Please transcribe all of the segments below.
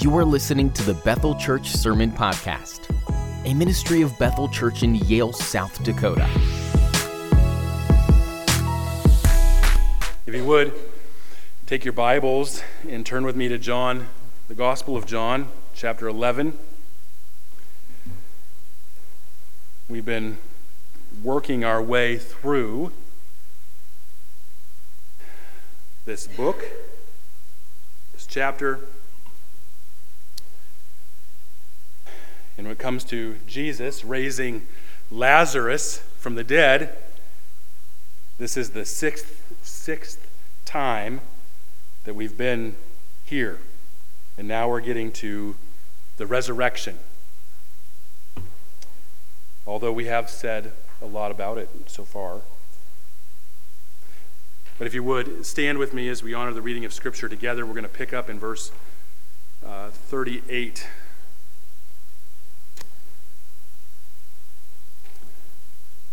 You are listening to the Bethel Church Sermon Podcast, a ministry of Bethel Church in Yale, South Dakota. If you would, take your Bibles and turn with me to John, the Gospel of John, chapter 11. We've been working our way through this book, this chapter. And when it comes to Jesus raising Lazarus from the dead, this is the sixth, sixth time that we've been here. And now we're getting to the resurrection. Although we have said a lot about it so far. But if you would, stand with me as we honor the reading of Scripture together. We're going to pick up in verse uh, 38.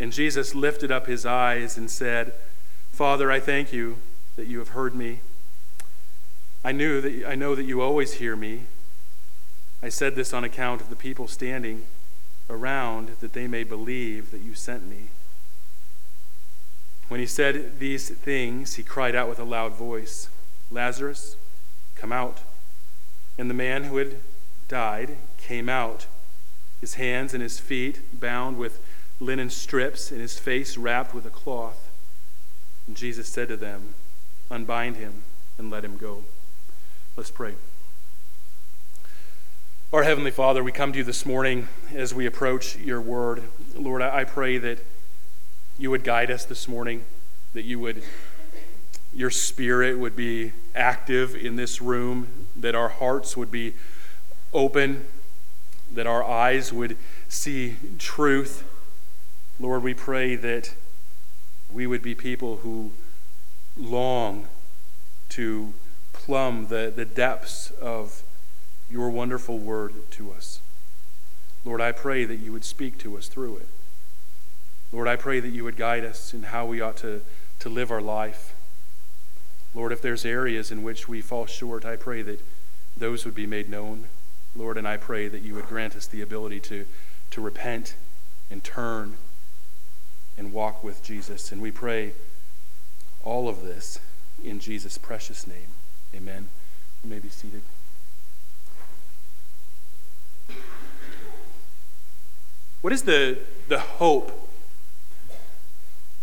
And Jesus lifted up his eyes and said, Father, I thank you that you have heard me. I knew that I know that you always hear me. I said this on account of the people standing around that they may believe that you sent me. When he said these things, he cried out with a loud voice, Lazarus, come out. And the man who had died came out, his hands and his feet bound with linen strips, and his face wrapped with a cloth. And Jesus said to them, Unbind him and let him go. Let's pray. Our Heavenly Father, we come to you this morning as we approach your word. Lord, I pray that you would guide us this morning, that you would, your spirit would be active in this room, that our hearts would be open, that our eyes would see truth Lord, we pray that we would be people who long to plumb the, the depths of your wonderful word to us. Lord, I pray that you would speak to us through it. Lord, I pray that you would guide us in how we ought to, to live our life. Lord, if there's areas in which we fall short, I pray that those would be made known. Lord, and I pray that you would grant us the ability to, to repent and turn and walk with Jesus. And we pray all of this in Jesus' precious name. Amen. You may be seated. What is the, the hope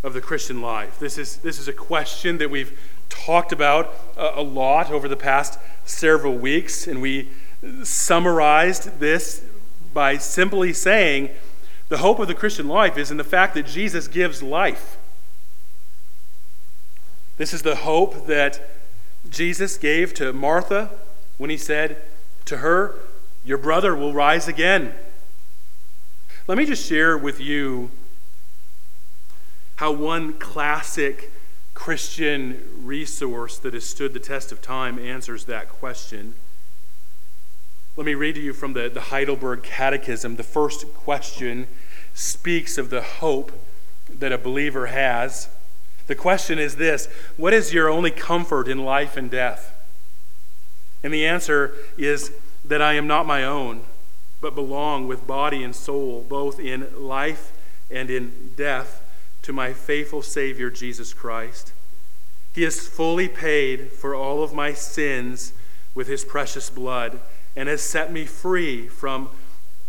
of the Christian life? This is, this is a question that we've talked about a, a lot over the past several weeks, and we summarized this by simply saying the hope of the Christian life is in the fact that Jesus gives life. This is the hope that Jesus gave to Martha when he said to her, Your brother will rise again. Let me just share with you how one classic Christian resource that has stood the test of time answers that question. Let me read to you from the, the Heidelberg Catechism. The first question speaks of the hope that a believer has. The question is this What is your only comfort in life and death? And the answer is that I am not my own, but belong with body and soul, both in life and in death, to my faithful Savior, Jesus Christ. He has fully paid for all of my sins with his precious blood and has set me free from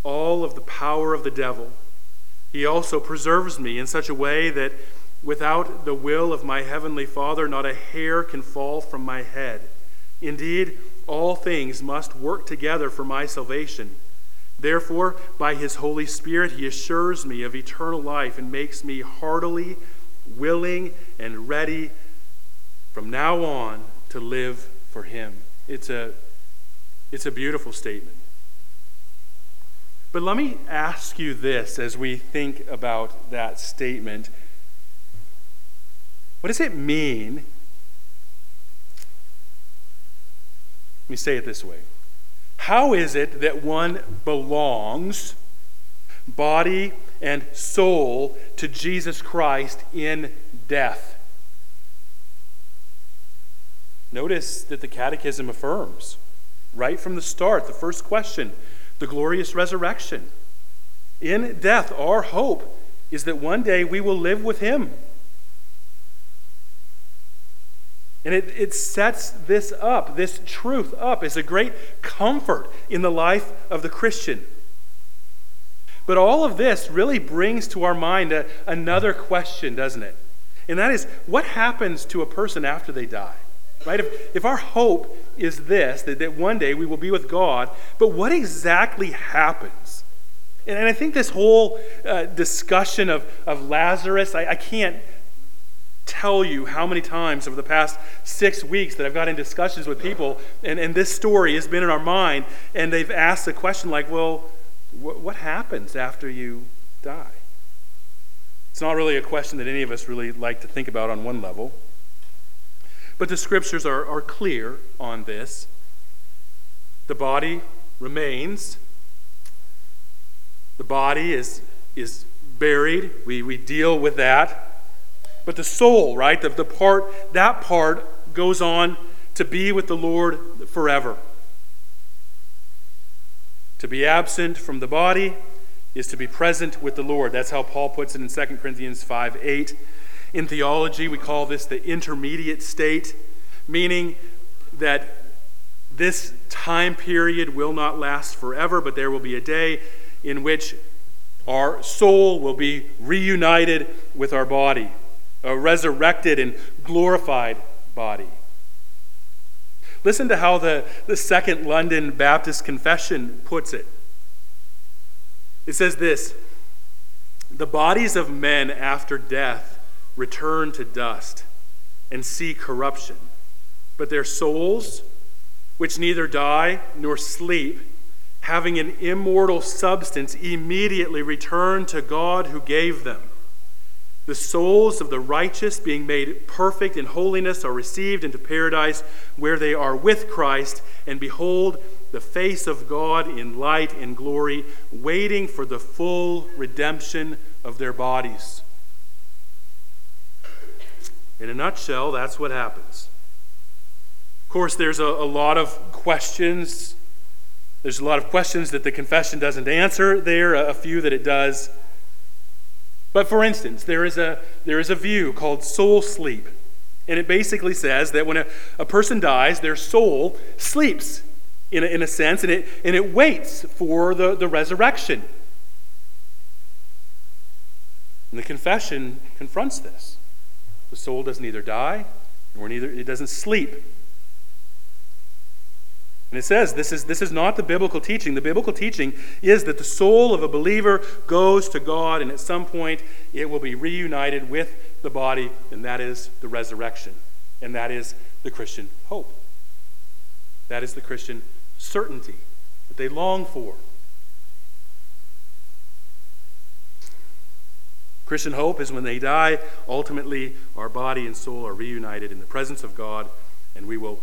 all of the power of the devil. He also preserves me in such a way that without the will of my heavenly Father, not a hair can fall from my head. Indeed, all things must work together for my salvation. Therefore, by his Holy Spirit, he assures me of eternal life and makes me heartily willing and ready from now on to live for him. It's a it's a beautiful statement. But let me ask you this as we think about that statement. What does it mean? Let me say it this way How is it that one belongs, body and soul, to Jesus Christ in death? Notice that the Catechism affirms right from the start, the first question, the glorious resurrection. In death, our hope is that one day we will live with Him. And it, it sets this up, this truth up, as a great comfort in the life of the Christian. But all of this really brings to our mind a, another question, doesn't it? And that is what happens to a person after they die? Right? If, if our hope is this, that, that one day we will be with God, but what exactly happens? And, and I think this whole uh, discussion of, of Lazarus, I, I can't tell you how many times over the past six weeks that I've got in discussions with people, and, and this story has been in our mind, and they've asked the question like, well, wh- what happens after you die? It's not really a question that any of us really like to think about on one level. But the scriptures are, are clear on this. The body remains, the body is, is buried. We, we deal with that. But the soul, right, the, the part, that part goes on to be with the Lord forever. To be absent from the body is to be present with the Lord. That's how Paul puts it in 2 Corinthians 5 8. In theology, we call this the intermediate state, meaning that this time period will not last forever, but there will be a day in which our soul will be reunited with our body, a resurrected and glorified body. Listen to how the, the Second London Baptist Confession puts it. It says this The bodies of men after death return to dust and see corruption. But their souls, which neither die nor sleep, having an immortal substance, immediately return to God who gave them. The souls of the righteous, being made perfect in holiness, are received into paradise where they are with Christ, and behold, the face of God in light and glory, waiting for the full redemption of their bodies. In a nutshell, that's what happens. Of course, there's a, a, lot of questions. There's a lot of questions that the confession doesn't answer there, a, a few that it does. But for instance, there is a, there is a view called soul sleep. And it basically says that when a, a person dies, their soul sleeps in a, in a sense, and it, and it waits for the, the resurrection. And the confession confronts this. The soul doesn't either die nor neither it doesn't sleep. And it says this is, this is not the biblical teaching. The biblical teaching is that the soul of a believer goes to God, and at some point it will be reunited with the body, and that is the resurrection. And that is the Christian hope. That is the Christian certainty that they long for. Christian hope is when they die, ultimately our body and soul are reunited in the presence of God, and we will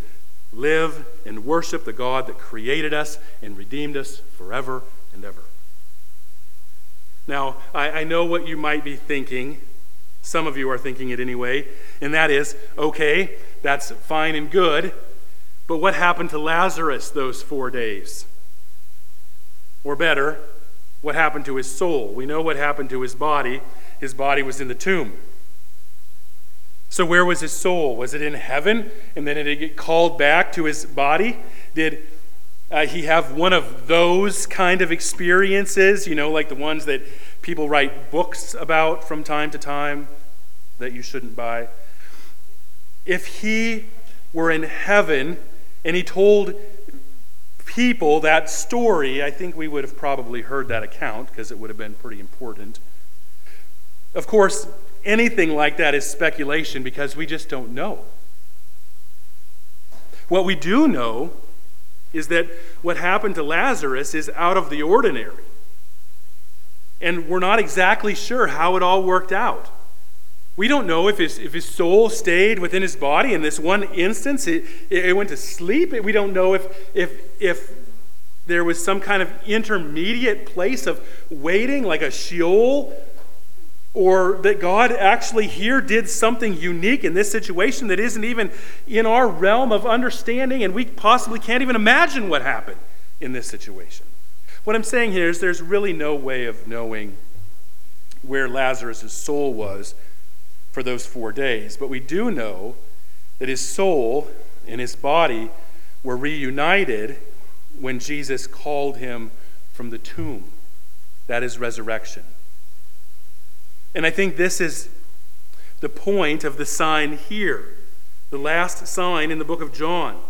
live and worship the God that created us and redeemed us forever and ever. Now, I, I know what you might be thinking. Some of you are thinking it anyway, and that is okay, that's fine and good, but what happened to Lazarus those four days? Or better, what happened to his soul? We know what happened to his body his body was in the tomb. So, where was his soul? Was it in heaven? And then did it get called back to his body? Did uh, he have one of those kind of experiences, you know, like the ones that people write books about from time to time that you shouldn't buy? If he were in heaven and he told people that story, I think we would have probably heard that account because it would have been pretty important. Of course, anything like that is speculation because we just don't know. What we do know is that what happened to Lazarus is out of the ordinary. and we're not exactly sure how it all worked out. We don't know if his, if his soul stayed within his body in this one instance, it, it went to sleep. We don't know if, if, if there was some kind of intermediate place of waiting, like a Sheol, or that God actually here did something unique in this situation that isn't even in our realm of understanding, and we possibly can't even imagine what happened in this situation. What I'm saying here is there's really no way of knowing where Lazarus' soul was for those four days, but we do know that his soul and his body were reunited when Jesus called him from the tomb. That is resurrection. And I think this is the point of the sign here, the last sign in the book of John.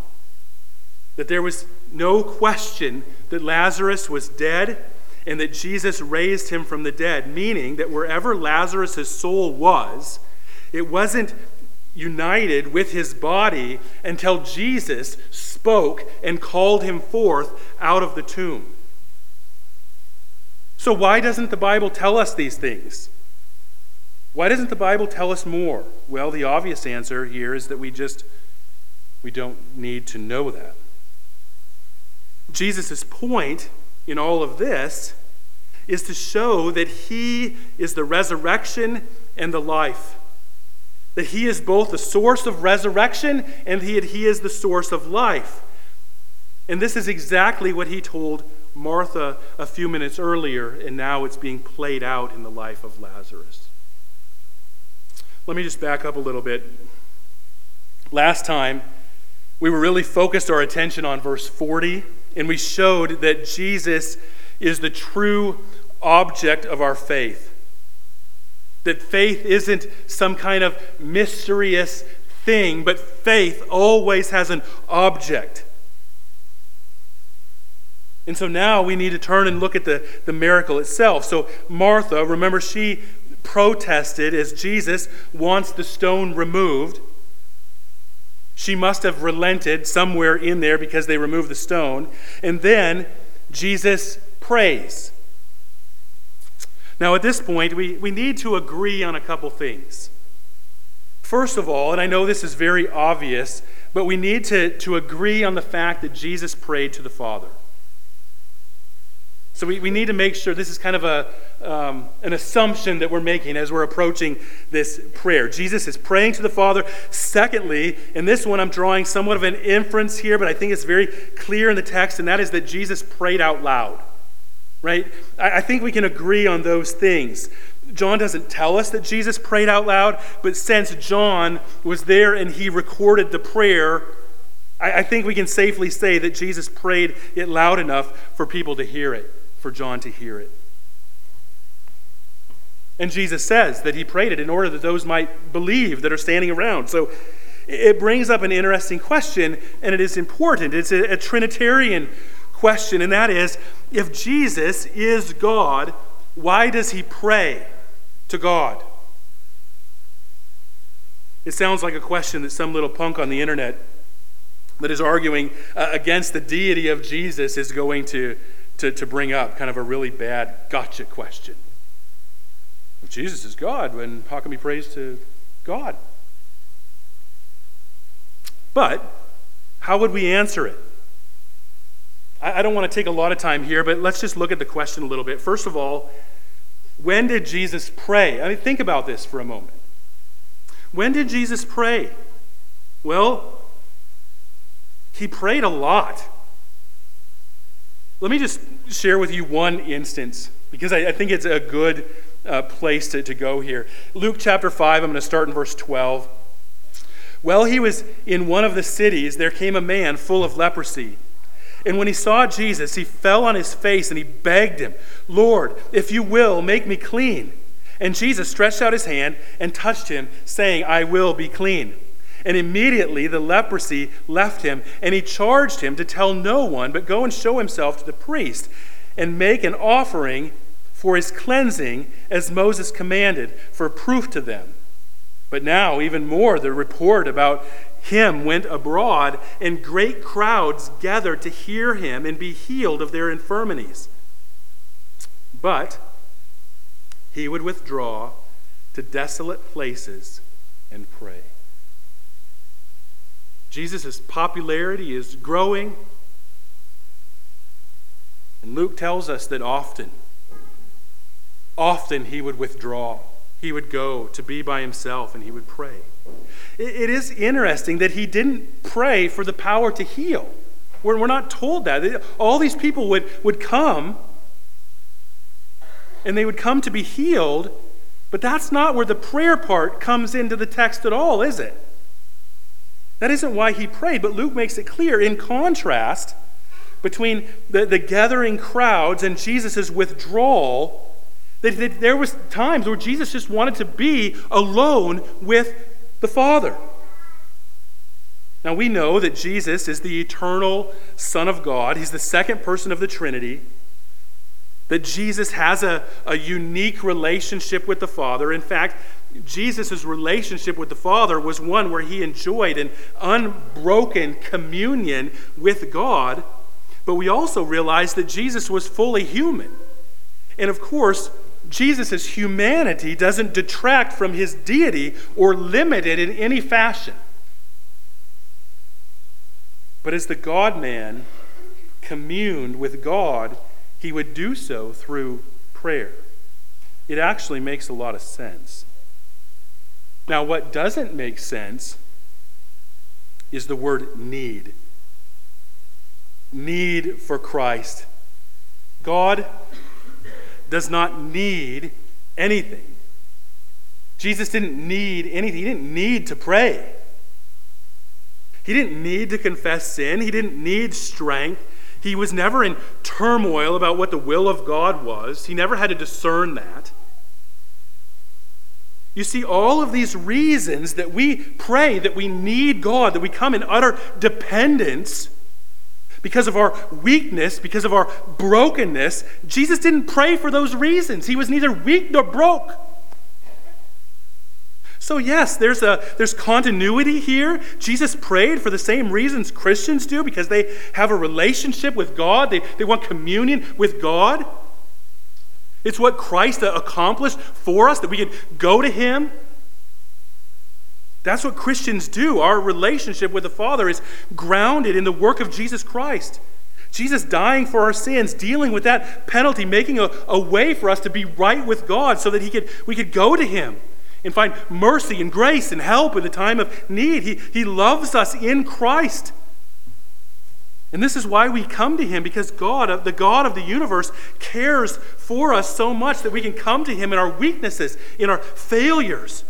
That there was no question that Lazarus was dead and that Jesus raised him from the dead, meaning that wherever Lazarus' soul was, it wasn't united with his body until Jesus spoke and called him forth out of the tomb. So, why doesn't the Bible tell us these things? Why doesn't the Bible tell us more? Well, the obvious answer here is that we just we don't need to know that. Jesus' point in all of this is to show that he is the resurrection and the life. That he is both the source of resurrection and that he is the source of life. And this is exactly what he told Martha a few minutes earlier, and now it's being played out in the life of Lazarus. Let me just back up a little bit. Last time, we were really focused our attention on verse 40, and we showed that Jesus is the true object of our faith. That faith isn't some kind of mysterious thing, but faith always has an object. And so now we need to turn and look at the, the miracle itself. So, Martha, remember, she protested as Jesus wants the stone removed. She must have relented somewhere in there because they removed the stone. And then Jesus prays. Now, at this point, we, we need to agree on a couple things. First of all, and I know this is very obvious, but we need to, to agree on the fact that Jesus prayed to the Father. So we, we need to make sure this is kind of a, um, an assumption that we're making as we're approaching this prayer. Jesus is praying to the Father. Secondly, in this one, I'm drawing somewhat of an inference here, but I think it's very clear in the text, and that is that Jesus prayed out loud. Right? I, I think we can agree on those things. John doesn't tell us that Jesus prayed out loud, but since John was there and he recorded the prayer, I, I think we can safely say that Jesus prayed it loud enough for people to hear it for John to hear it. And Jesus says that he prayed it in order that those might believe that are standing around. So it brings up an interesting question, and it is important. It's a, a Trinitarian question, and that is if Jesus is God, why does he pray to God? It sounds like a question that some little punk on the internet that is arguing uh, against the deity of Jesus is going to to, to bring up kind of a really bad gotcha question. If Jesus is God, then how can we praise to God? But how would we answer it? I, I don't want to take a lot of time here, but let's just look at the question a little bit. First of all, when did Jesus pray? I mean, think about this for a moment. When did Jesus pray? Well, he prayed a lot. Let me just share with you one instance because I, I think it's a good uh, place to, to go here. Luke chapter 5, I'm going to start in verse 12. While he was in one of the cities, there came a man full of leprosy. And when he saw Jesus, he fell on his face and he begged him, Lord, if you will, make me clean. And Jesus stretched out his hand and touched him, saying, I will be clean. And immediately the leprosy left him, and he charged him to tell no one, but go and show himself to the priest and make an offering for his cleansing as Moses commanded, for proof to them. But now, even more, the report about him went abroad, and great crowds gathered to hear him and be healed of their infirmities. But he would withdraw to desolate places and pray. Jesus' popularity is growing. And Luke tells us that often, often he would withdraw. He would go to be by himself and he would pray. It is interesting that he didn't pray for the power to heal. We're, not told that. All these people would, would come and they would come to be healed, but that's not where the prayer part comes into the text at all, is it? That isn't why he prayed, but Luke makes it clear in contrast between the, the gathering crowds and Jesus' withdrawal that, that there was times where Jesus just wanted to be alone with the Father. Now we know that Jesus is the eternal Son of God. He's the second person of the Trinity. That Jesus has a, a unique relationship with the Father. In fact, Jesus' relationship with the Father was one where he enjoyed an unbroken communion with God, but we also realize that Jesus was fully human. And of course, Jesus' humanity doesn't detract from his deity or limit it in any fashion. But as the God man communed with God, he would do so through prayer. It actually makes a lot of sense. Now, what doesn't make sense is the word need. Need for Christ. God does not need anything. Jesus didn't need anything. He didn't need to pray. He didn't need to confess sin. He didn't need strength. He was never in turmoil about what the will of God was. He never had to discern that. You see, all of these reasons that we pray, that we need God, that we come in utter dependence because of our weakness, because of our brokenness, Jesus didn't pray for those reasons. He was neither weak nor broke. So, yes, there's, a, there's continuity here. Jesus prayed for the same reasons Christians do because they have a relationship with God, they, they want communion with God. It's what Christ accomplished for us that we could go to Him. That's what Christians do. Our relationship with the Father is grounded in the work of Jesus Christ. Jesus dying for our sins, dealing with that penalty, making a, a way for us to be right with God so that he could, we could go to Him and find mercy and grace and help in the time of need. He, he loves us in Christ. And this is why we come to Him, because God, the God of the universe, cares for us so much that we can come to Him in our weaknesses, in our failures.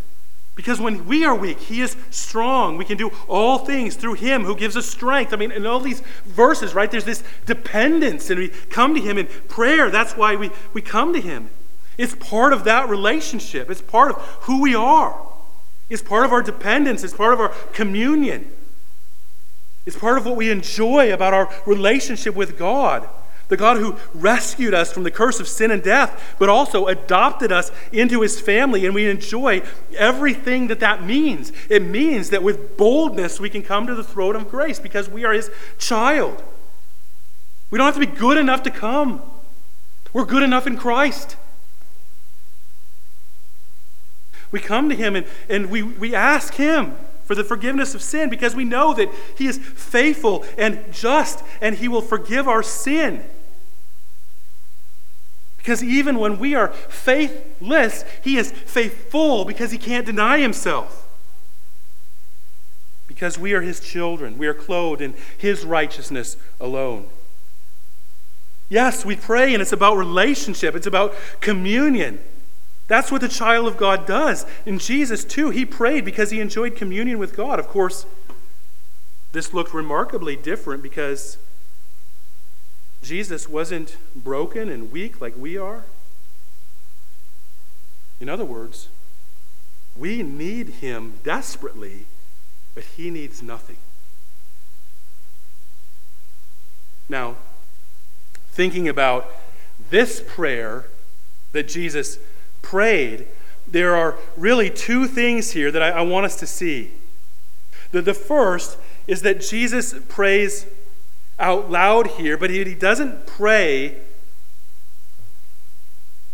Because when we are weak, He is strong. We can do all things through Him who gives us strength. I mean, in all these verses, right, there's this dependence, and we come to Him in prayer. That's why we, we come to Him. It's part of that relationship, it's part of who we are, it's part of our dependence, it's part of our communion. It's part of what we enjoy about our relationship with God. The God who rescued us from the curse of sin and death, but also adopted us into his family, and we enjoy everything that that means. It means that with boldness we can come to the throne of grace because we are his child. We don't have to be good enough to come, we're good enough in Christ. We come to him and, and we, we ask him for the forgiveness of sin because we know that He is faithful and just and He will forgive our sin. Because even when we are faithless, He is faithful because He can't deny Himself. Because we are His children, we are clothed in His righteousness alone. Yes, we pray, and it's about relationship, it's about communion. That's what the child of God does. In Jesus, too, he prayed because he enjoyed communion with God. Of course, this looked remarkably different because Jesus wasn't broken and weak like we are. In other words, we need him desperately, but he needs nothing. Now, thinking about this prayer that Jesus prayed, there are really two things here that I, I want us to see. The, the first is that Jesus prays out loud here, but he, he doesn't pray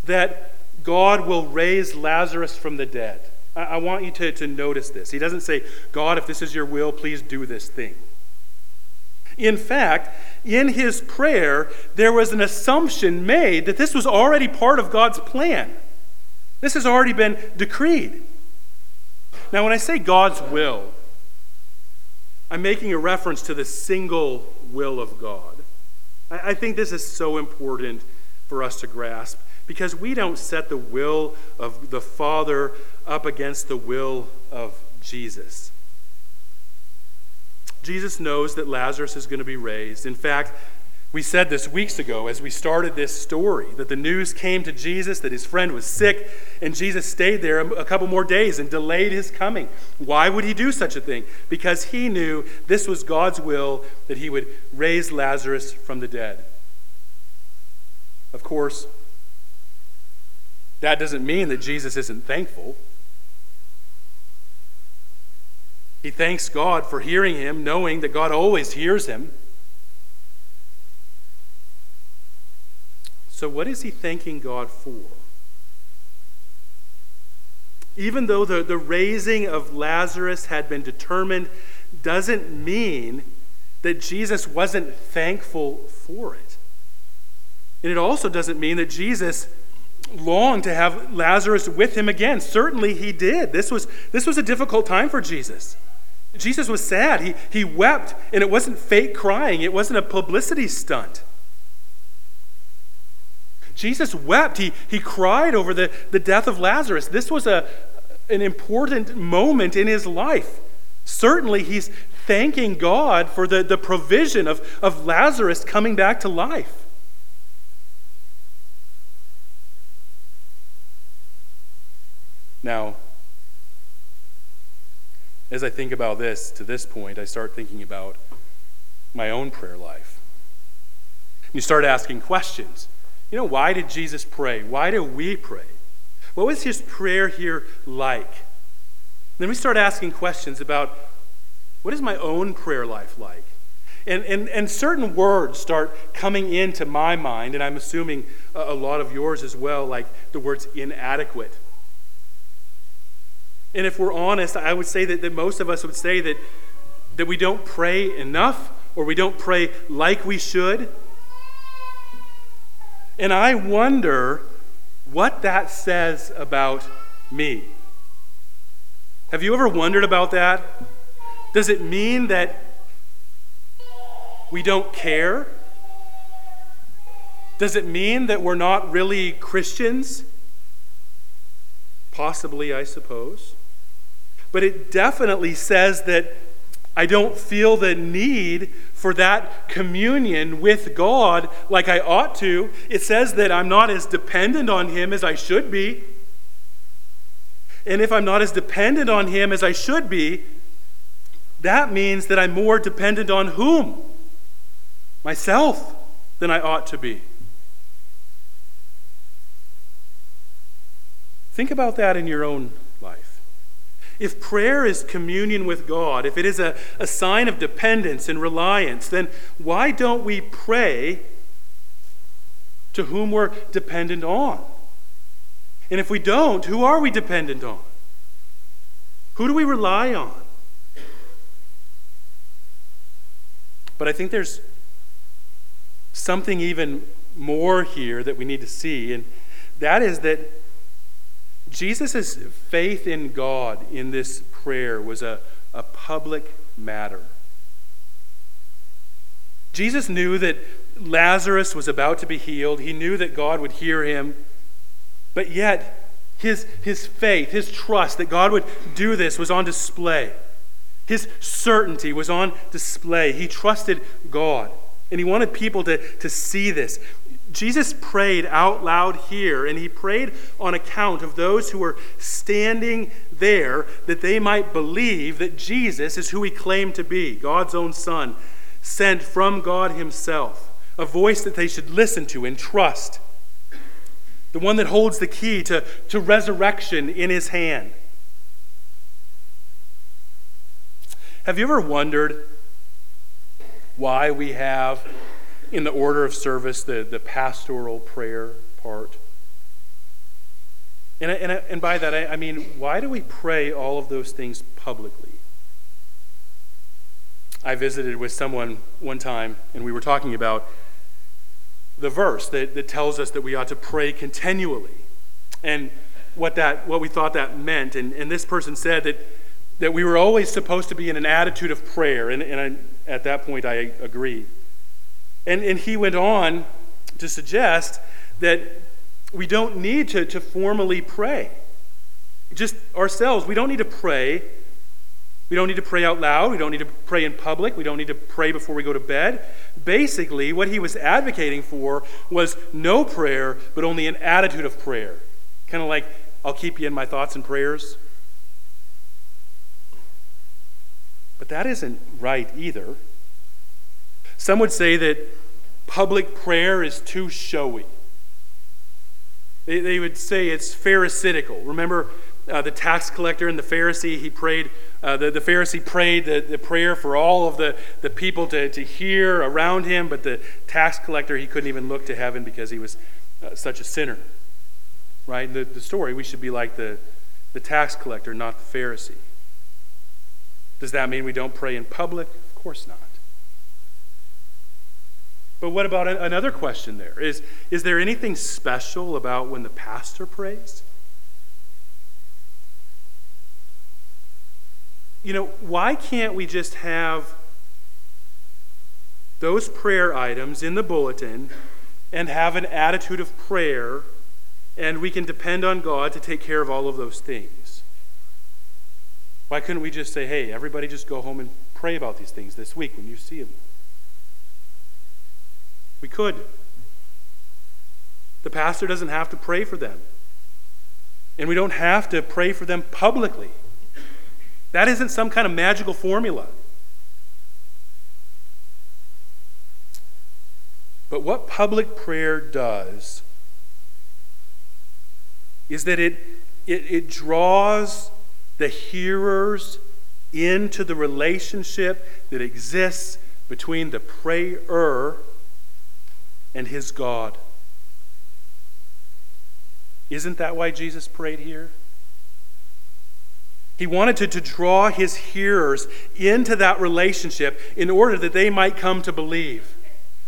that God will raise Lazarus from the dead. I, I want you to, to notice this. He doesn't say, God, if this is your will, please do this thing. In fact, in his prayer, there was an assumption made that this was already part of God's plan. This has already been decreed. Now, when I say God's will, I'm making a reference to the single will of God. I, think this is so important for us to grasp because we don't set the will of the Father up against the will of Jesus. Jesus knows that Lazarus is going to be raised. In fact, we said this weeks ago as we started this story that the news came to Jesus that his friend was sick, and Jesus stayed there a couple more days and delayed his coming. Why would he do such a thing? Because he knew this was God's will that he would raise Lazarus from the dead. Of course, that doesn't mean that Jesus isn't thankful. He thanks God for hearing him, knowing that God always hears him. So, what is he thanking God for? Even though the, the raising of Lazarus had been determined, doesn't mean that Jesus wasn't thankful for it. And it also doesn't mean that Jesus longed to have Lazarus with him again. Certainly he did. This was, this was a difficult time for Jesus. Jesus was sad. He, he wept, and it wasn't fake crying, it wasn't a publicity stunt. Jesus wept. He, he cried over the, the death of Lazarus. This was a, an important moment in his life. Certainly, he's thanking God for the, the provision of, of Lazarus coming back to life. Now, as I think about this to this point, I start thinking about my own prayer life. You start asking questions. You know, why did Jesus pray? Why do we pray? What was his prayer here like? Then we start asking questions about what is my own prayer life like? And, and, and certain words start coming into my mind, and I'm assuming a, a lot of yours as well, like the words inadequate. And if we're honest, I would say that, that most of us would say that, that we don't pray enough or we don't pray like we should. And I wonder what that says about me. Have you ever wondered about that? Does it mean that we don't care? Does it mean that we're not really Christians? Possibly, I suppose. But it definitely says that I don't feel the need for that communion with God like I ought to. It says that I'm not as dependent on Him as I should be. And if I'm not as dependent on Him as I should be, that means that I'm more dependent on whom? Myself than I ought to be. Think about that in your own if prayer is communion with God, if it is a, a sign of dependence and reliance, then why don't we pray to whom we're dependent on? And if we don't, who are we dependent on? Who do we rely on? But I think there's something even more here that we need to see, and that is that Jesus' faith in God in this prayer was a, a public matter. Jesus knew that Lazarus was about to be healed. He knew that God would hear him. But yet, his, his faith, his trust that God would do this was on display. His certainty was on display. He trusted God. And he wanted people to, to see this. Jesus prayed out loud here, and he prayed on account of those who were standing there that they might believe that Jesus is who he claimed to be God's own Son, sent from God himself, a voice that they should listen to and trust, the one that holds the key to, to resurrection in his hand. Have you ever wondered why we have in the order of service, the, the pastoral prayer part. And, and, and by that, I, I mean, why do we pray all of those things publicly? I visited with someone one time, and we were talking about the verse that, that tells us that we ought to pray continually. And what, that, what we thought that meant. And, and this person said that, that we were always supposed to be in an attitude of prayer. And, and I, at that point, I agreed. And, and he went on to suggest that we don't need to, to formally pray. Just ourselves, we don't need to pray. We don't need to pray out loud. We don't need to pray in public. We don't need to pray before we go to bed. Basically, what he was advocating for was no prayer, but only an attitude of prayer. Kind of like, I'll keep you in my thoughts and prayers. But that isn't right either. Some would say that public prayer is too showy. They, they would say it's pharisaical. Remember uh, the tax collector and the Pharisee? He prayed, uh, the, the Pharisee prayed the, the prayer for all of the, the people to, to hear around him, but the tax collector, he couldn't even look to heaven because he was uh, such a sinner. Right? The, the story, we should be like the, the tax collector, not the Pharisee. Does that mean we don't pray in public? Of course not. But what about another question there? Is, is there anything special about when the pastor prays? You know, why can't we just have those prayer items in the bulletin and have an attitude of prayer, and we can depend on God to take care of all of those things? Why couldn't we just say, hey, everybody just go home and pray about these things this week when you see them? We could. The pastor doesn't have to pray for them. And we don't have to pray for them publicly. That isn't some kind of magical formula. But what public prayer does is that it, it, it draws the hearers into the relationship that exists between the prayer and his God. Isn't that why Jesus prayed here? He wanted to, to draw his hearers into that relationship in order that they might come to believe.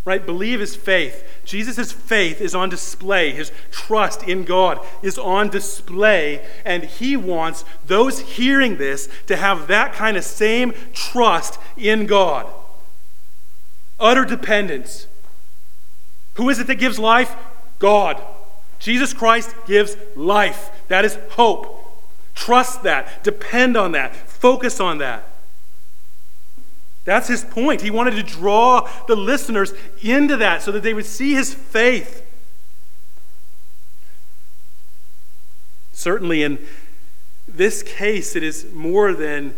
Right? Believe is faith. Jesus' faith is on display. His trust in God is on display. And he wants those hearing this to have that kind of same trust in God. Utter dependence who is it that gives life? God. Jesus Christ gives life. That is hope. Trust that. Depend on that. Focus on that. That's his point. He wanted to draw the listeners into that so that they would see his faith. Certainly, in this case, it is more than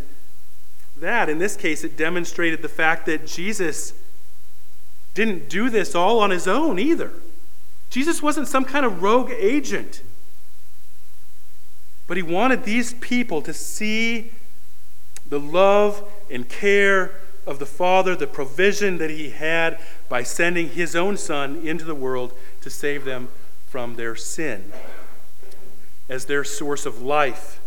that. In this case, it demonstrated the fact that Jesus didn't do this all on his own either. Jesus wasn't some kind of rogue agent. But he wanted these people to see the love and care of the Father, the provision that he had by sending his own Son into the world to save them from their sin as their source of life.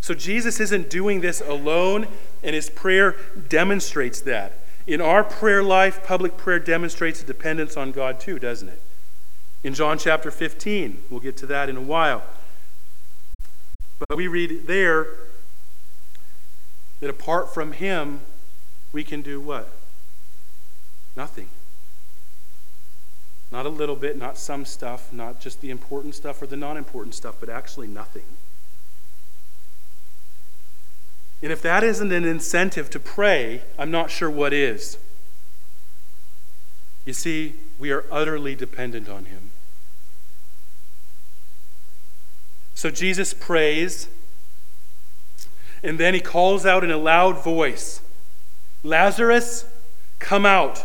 So Jesus isn't doing this alone, and his prayer demonstrates that. In our prayer life, public prayer demonstrates a dependence on God too, doesn't it? In John chapter 15, we'll get to that in a while. But we read there that apart from Him, we can do what? Nothing. Not a little bit, not some stuff, not just the important stuff or the non important stuff, but actually nothing. And if that isn't an incentive to pray, I'm not sure what is. You see, we are utterly dependent on Him. So Jesus prays, and then he calls out in a loud voice Lazarus, come out.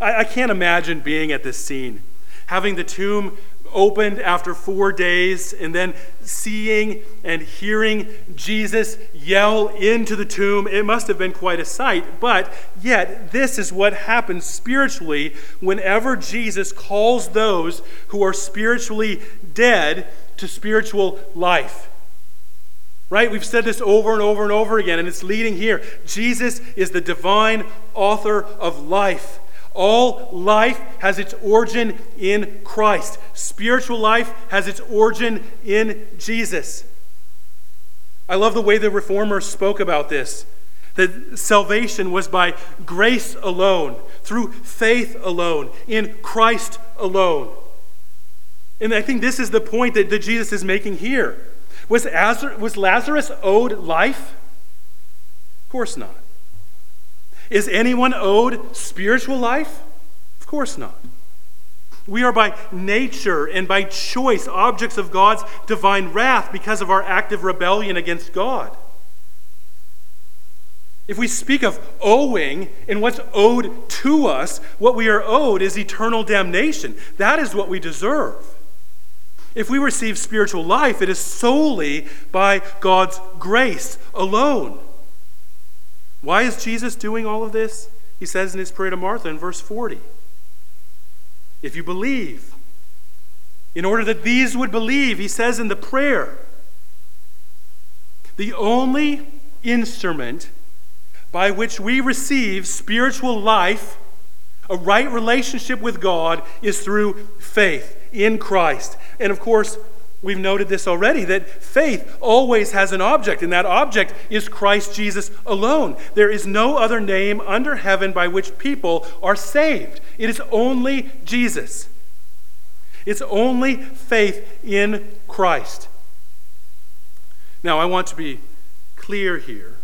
I, I can't imagine being at this scene, having the tomb opened after four days, and then seeing and hearing Jesus yell into the tomb. It must have been quite a sight. But yet, this is what happens spiritually whenever Jesus calls those who are spiritually dead to spiritual life. Right? We've said this over and over and over again, and it's leading here. Jesus is the divine author of life. All life has its origin in Christ. Spiritual life has its origin in Jesus. I love the way the reformers spoke about this that salvation was by grace alone, through faith alone, in Christ alone. And I think this is the point that, that Jesus is making here. Was, was Lazarus owed life? Of course not. Is anyone owed spiritual life? Of course not. We are by nature and by choice objects of God's divine wrath because of our active rebellion against God. If we speak of owing and what's owed to us, what we are owed is eternal damnation. That is what we deserve. If we receive spiritual life, it is solely by God's grace alone. Why is Jesus doing all of this? He says in his prayer to Martha in verse 40 If you believe, in order that these would believe, he says in the prayer, the only instrument by which we receive spiritual life, a right relationship with God, is through faith in Christ. And of course, We've noted this already that faith always has an object, and that object is Christ Jesus alone. There is no other name under heaven by which people are saved. It is only Jesus. It's only faith in Christ. Now, I want to be clear here,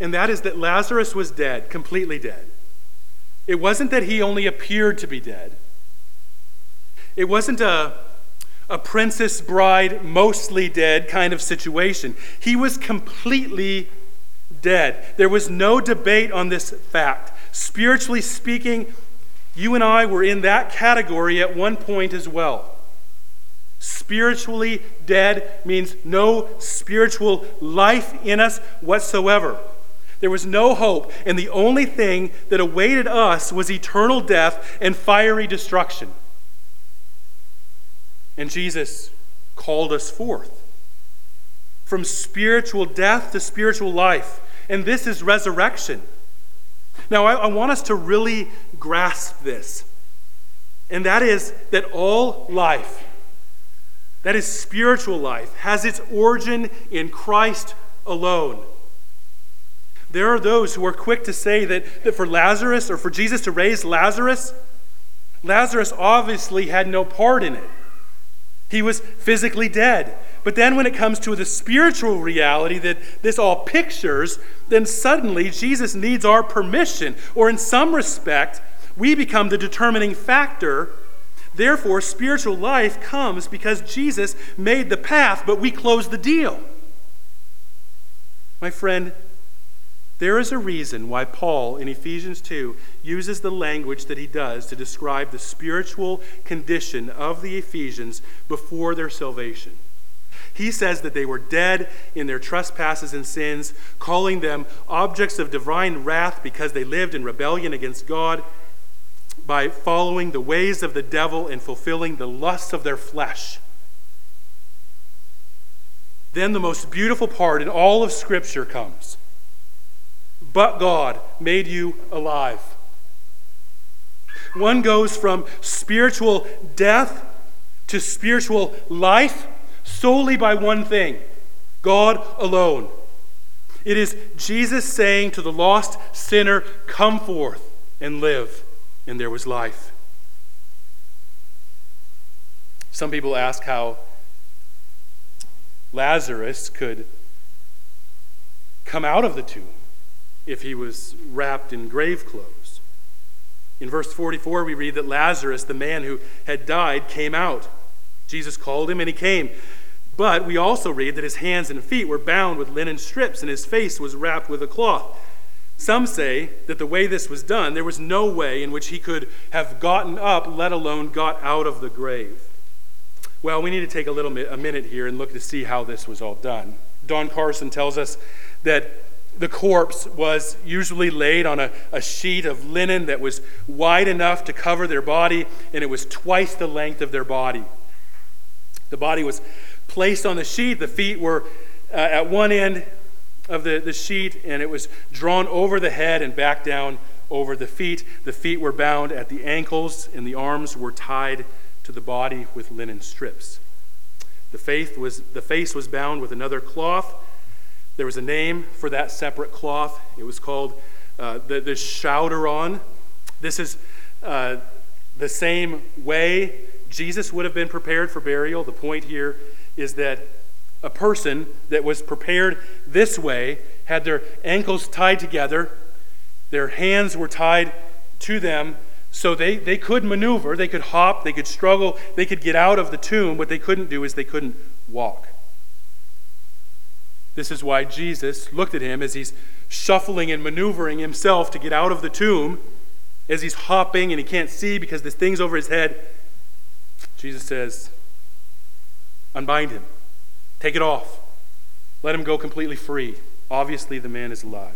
and that is that Lazarus was dead, completely dead. It wasn't that he only appeared to be dead, it wasn't a a princess bride, mostly dead kind of situation. He was completely dead. There was no debate on this fact. Spiritually speaking, you and I were in that category at one point as well. Spiritually dead means no spiritual life in us whatsoever. There was no hope, and the only thing that awaited us was eternal death and fiery destruction. And Jesus called us forth from spiritual death to spiritual life. And this is resurrection. Now, I, I, want us to really grasp this. And that is that all life, that is spiritual life, has its origin in Christ alone. There are those who are quick to say that, that for Lazarus or for Jesus to raise Lazarus, Lazarus obviously had no part in it. He was physically dead. But then, when it comes to the spiritual reality that this all pictures, then suddenly Jesus needs our permission, or in some respect, we become the determining factor. Therefore, spiritual life comes because Jesus made the path, but we close the deal. My friend, there is a reason why Paul in Ephesians 2 uses the language that he does to describe the spiritual condition of the Ephesians before their salvation. He says that they were dead in their trespasses and sins, calling them objects of divine wrath because they lived in rebellion against God by following the ways of the devil and fulfilling the lusts of their flesh. Then the most beautiful part in all of Scripture comes but God made you alive. One goes from spiritual death to spiritual life solely by one thing God alone. It is Jesus saying to the lost sinner, Come forth and live. And there was life. Some people ask how Lazarus could come out of the tomb if he was wrapped in grave clothes. In verse 44, we read that Lazarus, the man who had died, came out. Jesus called him and he came. But we also read that his hands and feet were bound with linen strips and his face was wrapped with a cloth. Some say that the way this was done, there was no way in which he could have gotten up, let alone got out of the grave. Well, we need to take a little a minute here and look to see how this was all done. Don Carson tells us that the corpse was usually laid on a, a sheet of linen that was wide enough to cover their body, and it was twice the length of their body. The body was placed on the sheet. The feet were uh, at one end of the, the sheet, and it was drawn over the head and back down over the feet. The feet were bound at the ankles, and the arms were tied to the body with linen strips. The, faith was, the face was bound with another cloth. There was a name for that separate cloth. It was called uh, the, the soudarion. This is uh, the same way Jesus would have been prepared for burial. The point here is that a person that was prepared this way had their ankles tied together, their hands were tied to them, so they, they could maneuver, they could hop, they could struggle, they could get out of the tomb. What they couldn't do is they couldn't walk. This is why Jesus looked at him as he's shuffling and maneuvering himself to get out of the tomb, as he's hopping and he can't see because this thing's over his head. Jesus says, Unbind him, take it off, let him go completely free. Obviously, the man is alive.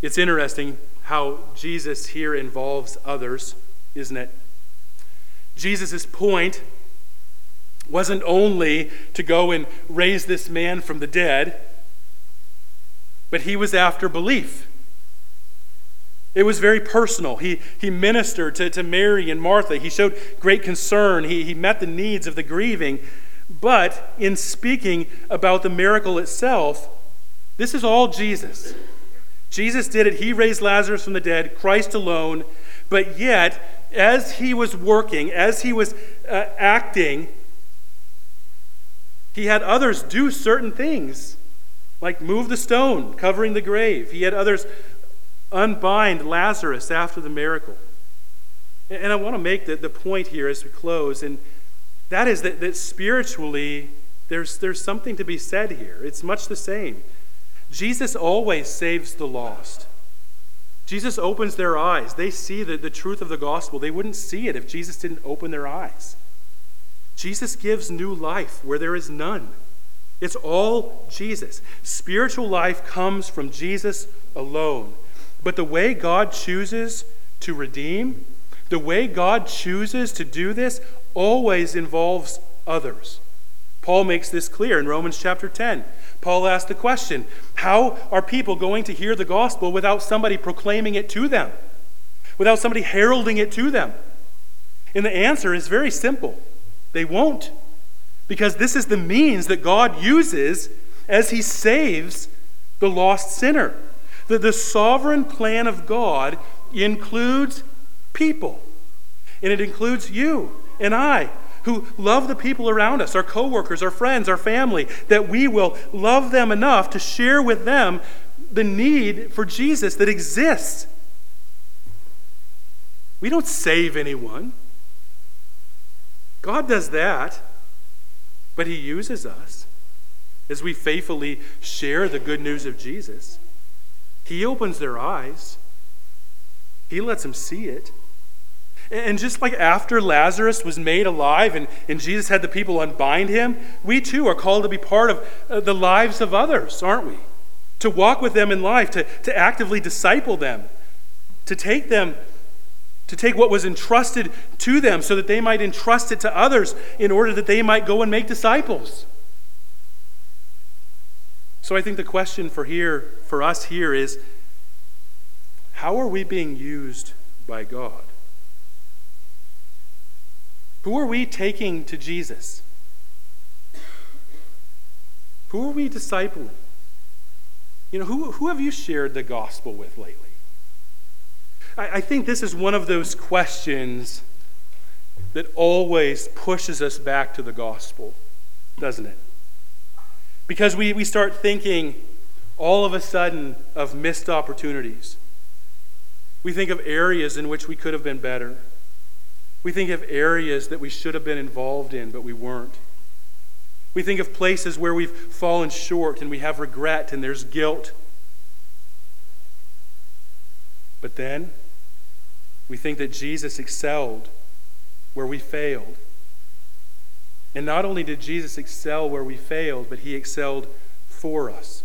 It's interesting how Jesus here involves others, isn't it? Jesus' point wasn't only to go and raise this man from the dead, but he was after belief. It was very personal. He, he ministered to, to Mary and Martha. He showed great concern. He, he met the needs of the grieving. But in speaking about the miracle itself, this is all Jesus. Jesus did it. He raised Lazarus from the dead, Christ alone. But yet, as he was working, as he was uh, acting, he had others do certain things, like move the stone, covering the grave. He had others unbind Lazarus after the miracle. And I want to make the, the point here as we close, and that is that, that spiritually, there's, there's something to be said here. It's much the same. Jesus always saves the lost. Jesus opens their eyes. They see the, the truth of the gospel. They wouldn't see it if Jesus didn't open their eyes. Jesus gives new life where there is none. It's all Jesus. Spiritual life comes from Jesus alone. But the way God chooses to redeem, the way God chooses to do this, always involves others. Paul makes this clear in Romans chapter 10. Paul asked the question How are people going to hear the gospel without somebody proclaiming it to them? Without somebody heralding it to them? And the answer is very simple they won't. Because this is the means that God uses as he saves the lost sinner. The, the sovereign plan of God includes people, and it includes you and I who love the people around us, our coworkers, our friends, our family, that we will love them enough to share with them the need for Jesus that exists. We don't save anyone. God does that, but He uses us as we faithfully share the good news of Jesus. He opens their eyes, He lets them see it. And just like after Lazarus was made alive and, and Jesus had the people unbind him, we too are called to be part of uh, the lives of others, aren't we? To walk with them in life, to, to actively disciple them, to take them, to take what was entrusted to them so that they might entrust it to others in order that they might go and make disciples. So I think the question for here, for us here is how are we being used by God? Who are we taking to Jesus? Who are we discipling? You know, who, who have you shared the gospel with lately? I, think this is one of those questions that always pushes us back to the gospel, doesn't it? Because we, we start thinking all of a sudden of missed opportunities. We think of areas in which we could have been better. We think of areas that we should have been involved in, but we weren't. We think of places where we've fallen short and we have regret and there's guilt. But then we think that Jesus excelled where we failed. And not only did Jesus excel where we failed, but he excelled for us.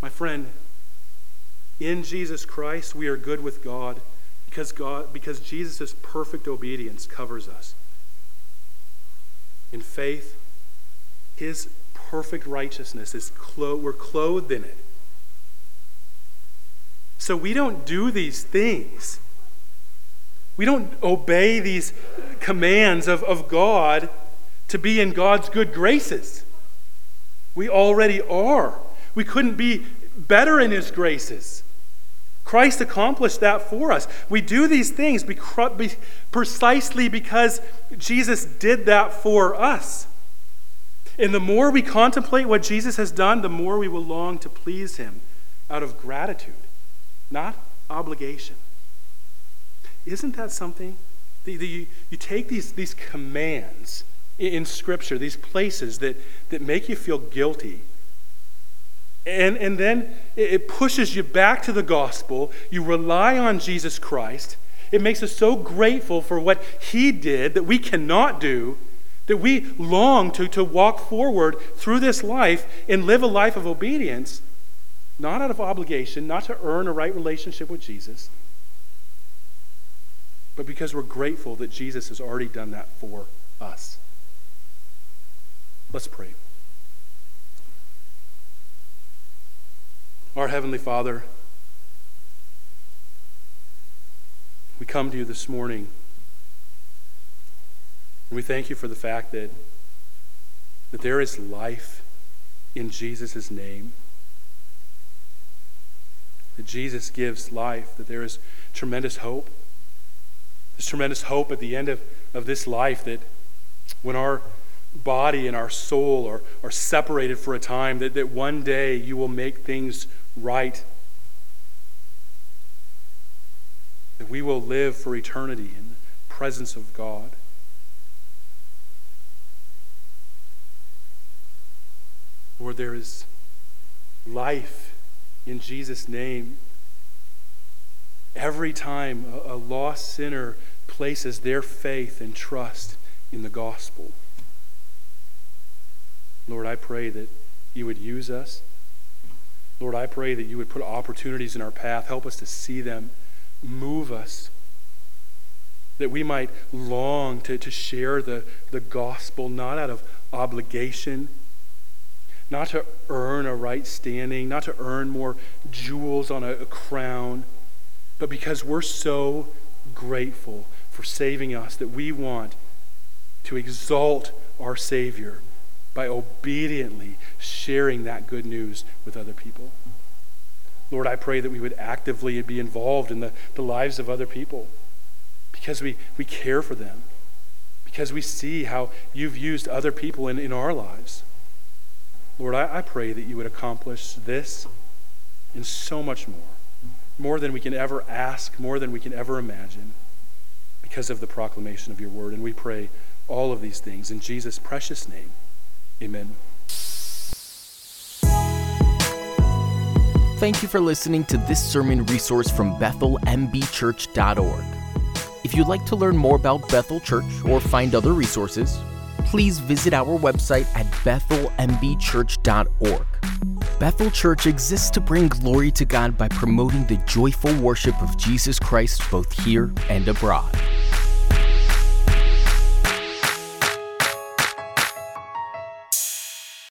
My friend, in Jesus Christ, we are good with God because, God, because Jesus' perfect obedience covers us. in faith, his perfect righteousness is clo- we're clothed in it. So we don't do these things. We don't obey these commands of, of God to be in God's good graces. We already are. We couldn't be better in His graces. Christ accomplished that for us. We do these things precisely because Jesus did that for us. And the more we contemplate what Jesus has done, the more we will long to please Him out of gratitude, not obligation. Isn't that something? The, the, you, you take these, these commands in Scripture, these places that, that make you feel guilty, and, and then it pushes you back to the gospel. You rely on Jesus Christ. It makes us so grateful for what He did that we cannot do, that we long to, to walk forward through this life and live a life of obedience, not out of obligation, not to earn a right relationship with Jesus, but because we're grateful that Jesus has already done that for us. Let's pray. Our Heavenly Father, we come to you this morning and we thank you for the fact that, that there is life in Jesus' name. That Jesus gives life, that there is tremendous hope. There's tremendous hope at the end of, of this life that when our body and our soul are, are separated for a time, that, that one day you will make things right. That we will live for eternity in the presence of God. Lord, there is life in Jesus' name. Every time a, lost sinner places their faith and trust in the gospel. Lord, I pray that you would use us. Lord, I pray that you would put opportunities in our path, help us to see them, move us, that we might long to, to share the, the gospel, not out of obligation, not to earn a right standing, not to earn more jewels on a, a crown, but because we're so grateful for saving us that we want to exalt our Savior by obediently sharing that good news with other people. Lord, I pray that we would actively be involved in the, the lives of other people because we, we care for them, because we see how you've used other people in, in our lives. Lord, I, I pray that you would accomplish this and so much more, more than we can ever ask, more than we can ever imagine, because of the proclamation of your word. And we pray all of these things in Jesus' precious name. Amen. Thank you for listening to this sermon resource from BethelMBChurch.org. If you'd like to learn more about Bethel Church or find other resources, please visit our website at BethelMBChurch.org. Bethel Church exists to bring glory to God by promoting the joyful worship of Jesus Christ both here and abroad.